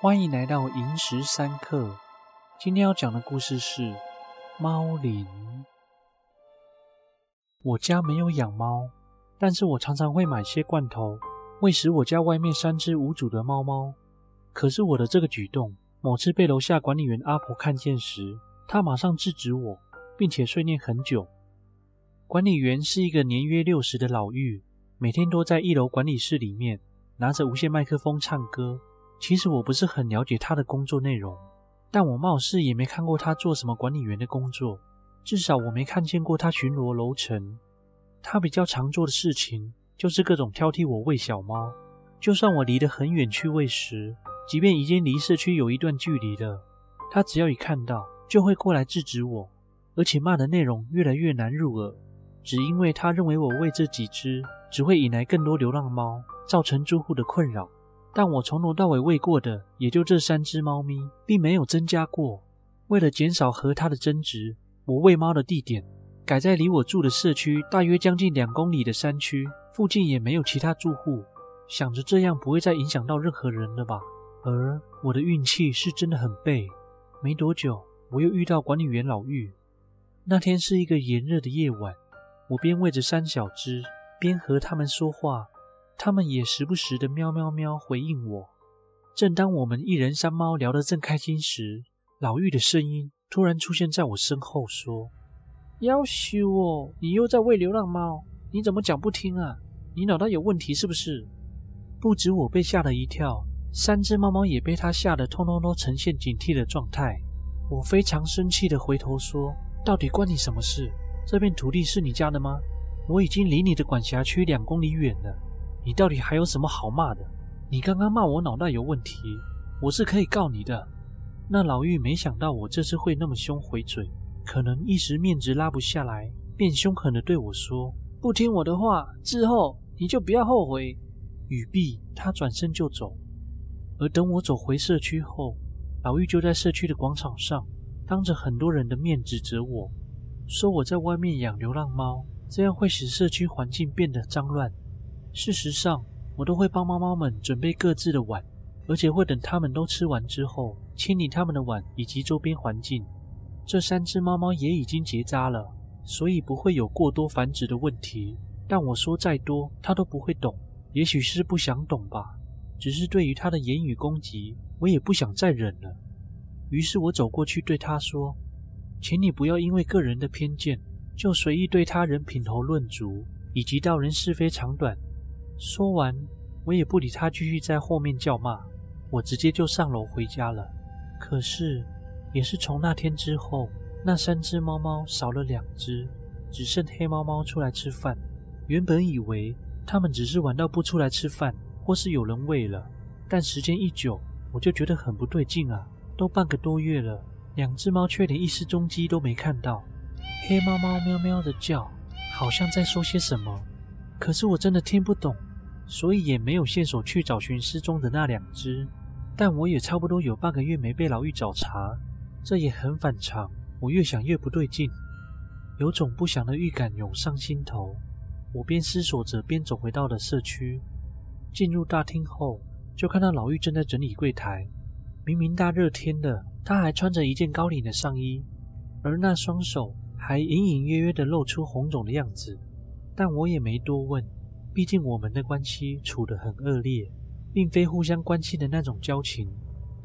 欢迎来到萤石三刻。今天要讲的故事是猫灵。我家没有养猫，但是我常常会买些罐头喂食我家外面三只无主的猫猫。可是我的这个举动，某次被楼下管理员阿婆看见时，她马上制止我，并且碎念很久。管理员是一个年约六十的老妪，每天都在一楼管理室里面拿着无线麦克风唱歌。其实我不是很了解他的工作内容，但我貌似也没看过他做什么管理员的工作，至少我没看见过他巡逻楼层。他比较常做的事情就是各种挑剔我喂小猫，就算我离得很远去喂食，即便已经离社区有一段距离了，他只要一看到就会过来制止我，而且骂的内容越来越难入耳，只因为他认为我喂这几只只会引来更多流浪猫，造成住户的困扰。但我从头到尾喂过的也就这三只猫咪，并没有增加过。为了减少和它的争执，我喂猫的地点改在离我住的社区大约将近两公里的山区，附近也没有其他住户，想着这样不会再影响到任何人了吧。而我的运气是真的很背，没多久我又遇到管理员老玉。那天是一个炎热的夜晚，我边喂着三小只，边和他们说话。他们也时不时的喵喵喵回应我。正当我们一人三猫聊得正开心时，老嫗的声音突然出现在我身后，说：“夭寿哦，你又在喂流浪猫？你怎么讲不听啊？你脑袋有问题是不是？”不止我被吓了一跳，三只猫猫也被他吓得通通都呈现警惕的状态。我非常生气的回头说：“到底关你什么事？这片土地是你家的吗？我已经离你的管辖区两公里远了。”你到底还有什么好骂的？你刚刚骂我脑袋有问题，我是可以告你的。那老妪没想到我这次会那么凶回嘴，可能一时面子拉不下来，便凶狠地对我说：“不听我的话，之后你就不要后悔。”语毕，他转身就走。而等我走回社区后，老妪就在社区的广场上，当着很多人的面指责我，说我在外面养流浪猫，这样会使社区环境变得脏乱。事实上，我都会帮猫猫们准备各自的碗，而且会等它们都吃完之后，清理它们的碗以及周边环境。这三只猫猫也已经结扎了，所以不会有过多繁殖的问题。但我说再多，它都不会懂。也许是不想懂吧，只是对于它的言语攻击，我也不想再忍了。于是我走过去对它说：“请你不要因为个人的偏见，就随意对他人品头论足，以及道人是非长短。”说完，我也不理他，继续在后面叫骂。我直接就上楼回家了。可是，也是从那天之后，那三只猫猫少了两只，只剩黑猫猫出来吃饭。原本以为它们只是晚到不出来吃饭，或是有人喂了，但时间一久，我就觉得很不对劲啊！都半个多月了，两只猫却连一丝踪迹都没看到。黑猫猫喵喵的叫，好像在说些什么，可是我真的听不懂。所以也没有线索去找寻失踪的那两只，但我也差不多有半个月没被老嫗找茬，这也很反常。我越想越不对劲，有种不祥的预感涌上心头。我边思索着，边走回到了社区。进入大厅后，就看到老玉正在整理柜台。明明大热天的，他还穿着一件高领的上衣，而那双手还隐隐约约的露出红肿的样子。但我也没多问。毕竟我们的关系处得很恶劣，并非互相关心的那种交情。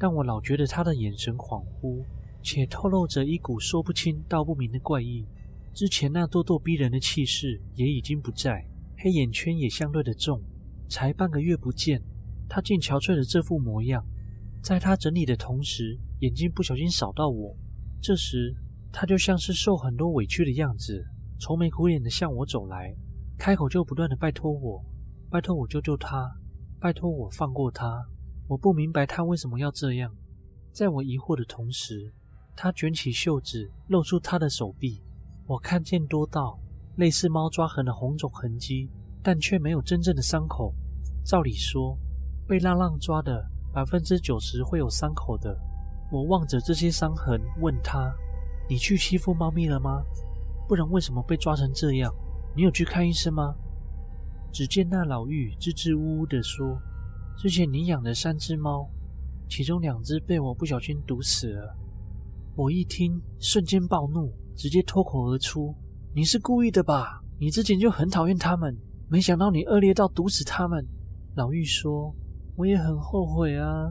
但我老觉得他的眼神恍惚，且透露着一股说不清道不明的怪异。之前那咄咄逼人的气势也已经不在，黑眼圈也相对的重。才半个月不见，他竟憔悴了这副模样。在他整理的同时，眼睛不小心扫到我，这时他就像是受很多委屈的样子，愁眉苦脸的向我走来。开口就不断的拜托我，拜托我救救他，拜托我放过他。我不明白他为什么要这样。在我疑惑的同时，他卷起袖子，露出他的手臂。我看见多道类似猫抓痕的红肿痕迹，但却没有真正的伤口。照理说，被浪浪抓的百分之九十会有伤口的。我望着这些伤痕，问他：“你去欺负猫咪了吗？不然为什么被抓成这样？”你有去看医生吗？只见那老妪支支吾吾的说：“之前你养的三只猫，其中两只被我不小心毒死了。我一听，瞬间暴怒，直接脱口而出：“你是故意的吧？你之前就很讨厌他们，没想到你恶劣到毒死他们。”老妪说：“我也很后悔啊。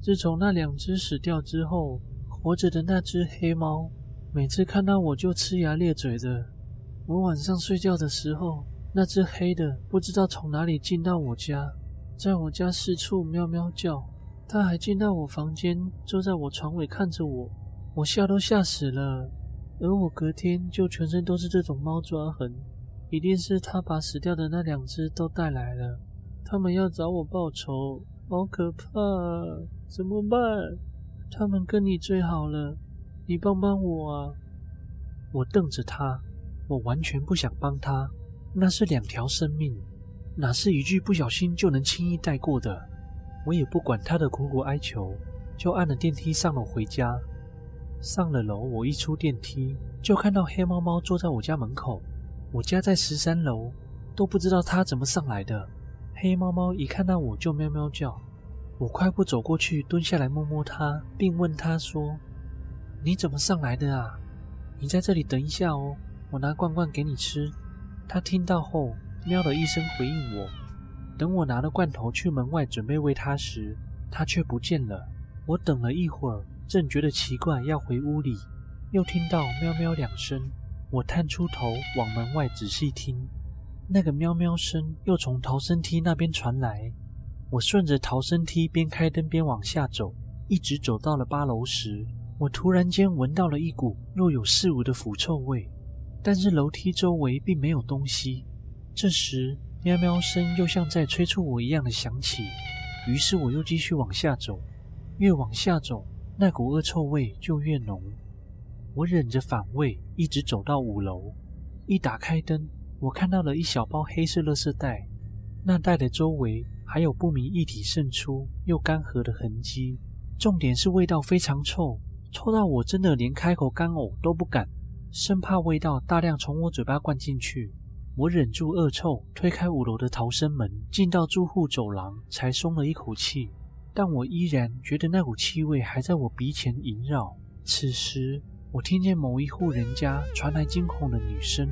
自从那两只死掉之后，活着的那只黑猫，每次看到我就呲牙咧嘴的。我晚上睡觉的时候，那只黑的不知道从哪里进到我家，在我家四处喵喵叫。它还进到我房间，坐在我床尾看着我，我吓都吓死了。而我隔天就全身都是这种猫抓痕，一定是它把死掉的那两只都带来了。他们要找我报仇，好可怕啊！怎么办？他们跟你最好了，你帮帮我啊！我瞪着他，我完全不想帮他。那是两条生命，哪是一句不小心就能轻易带过的？我也不管他的苦苦哀求，就按了电梯上楼回家。上了楼，我一出电梯就看到黑猫猫坐在我家门口。我家在十三楼，都不知道它怎么上来的。黑猫猫一看到我就喵喵叫，我快步走过去，蹲下来摸摸它，并问它说：“你怎么上来的啊？你在这里等一下哦，我拿罐罐给你吃。”它听到后喵的一声回应我。等我拿了罐头去门外准备喂它时，它却不见了。我等了一会儿，正觉得奇怪，要回屋里，又听到喵喵两声。我探出头往门外仔细听。那个喵喵声又从逃生梯那边传来。我顺着逃生梯边开灯边往下走，一直走到了八楼时，我突然间闻到了一股若有似无的腐臭味，但是楼梯周围并没有东西。这时，喵喵声又像在催促我一样的响起，于是我又继续往下走，越往下走，那股恶臭味就越浓。我忍着反胃，一直走到五楼，一打开灯。我看到了一小包黑色垃圾袋，那袋的周围还有不明液体渗出又干涸的痕迹。重点是味道非常臭，臭到我真的连开口干呕都不敢，生怕味道大量从我嘴巴灌进去。我忍住恶臭，推开五楼的逃生门，进到住户走廊，才松了一口气。但我依然觉得那股气味还在我鼻前萦绕。此时，我听见某一户人家传来惊恐的女声。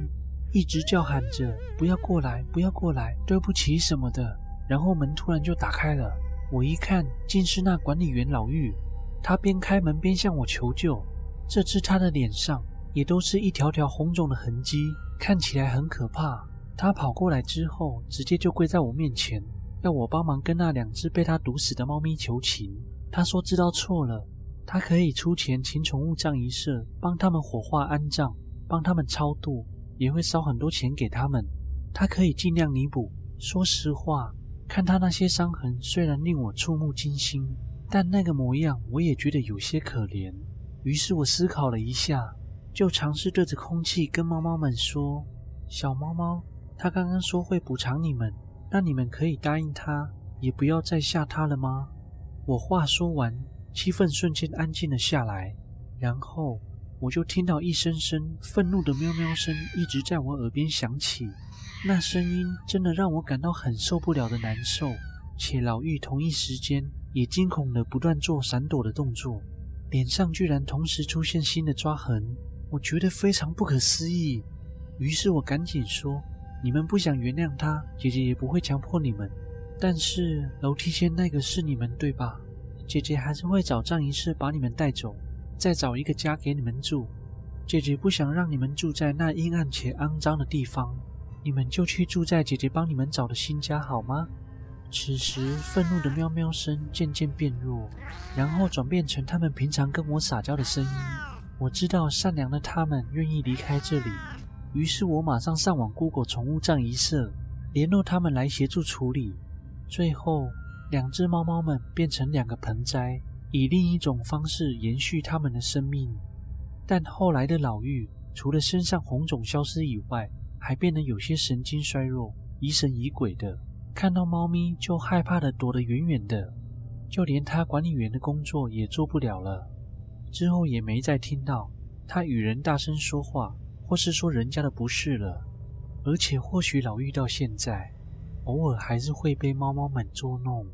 一直叫喊着“不要过来，不要过来，对不起什么的”，然后门突然就打开了。我一看，竟是那管理员老嫗。他边开门边向我求救。这次他的脸上也都是一条条红肿的痕迹，看起来很可怕。他跑过来之后，直接就跪在我面前，要我帮忙跟那两只被他毒死的猫咪求情。他说知道错了，他可以出钱请宠物葬仪社帮他们火化安葬，帮他们超度。也会烧很多钱给他们，他可以尽量弥补。说实话，看他那些伤痕，虽然令我触目惊心，但那个模样我也觉得有些可怜。于是我思考了一下，就尝试对着空气跟猫猫们说：“小猫猫，它刚刚说会补偿你们，那你们可以答应它，也不要再吓它了吗？”我话说完，气氛瞬间安静了下来，然后。我就听到一声声愤怒的喵喵声一直在我耳边响起，那声音真的让我感到很受不了的难受，且老妪同一时间也惊恐地不断做闪躲的动作，脸上居然同时出现新的抓痕，我觉得非常不可思议。于是我赶紧说：“你们不想原谅他，姐姐也不会强迫你们。但是楼梯间那个是你们对吧？姐姐还是会找葬仪师把你们带走。”再找一个家给你们住，姐姐不想让你们住在那阴暗且肮脏的地方，你们就去住在姐姐帮你们找的新家好吗？此时，愤怒的喵喵声渐渐变弱，然后转变成他们平常跟我撒娇的声音。我知道善良的他们愿意离开这里，于是我马上上网 Google 宠物葬仪社，联络他们来协助处理。最后，两只猫猫们变成两个盆栽。以另一种方式延续他们的生命，但后来的老妪除了身上红肿消失以外，还变得有些神经衰弱、疑神疑鬼的。看到猫咪就害怕的躲得远远的，就连他管理员的工作也做不了了。之后也没再听到他与人大声说话，或是说人家的不是了。而且或许老遇到现在，偶尔还是会被猫猫们捉弄。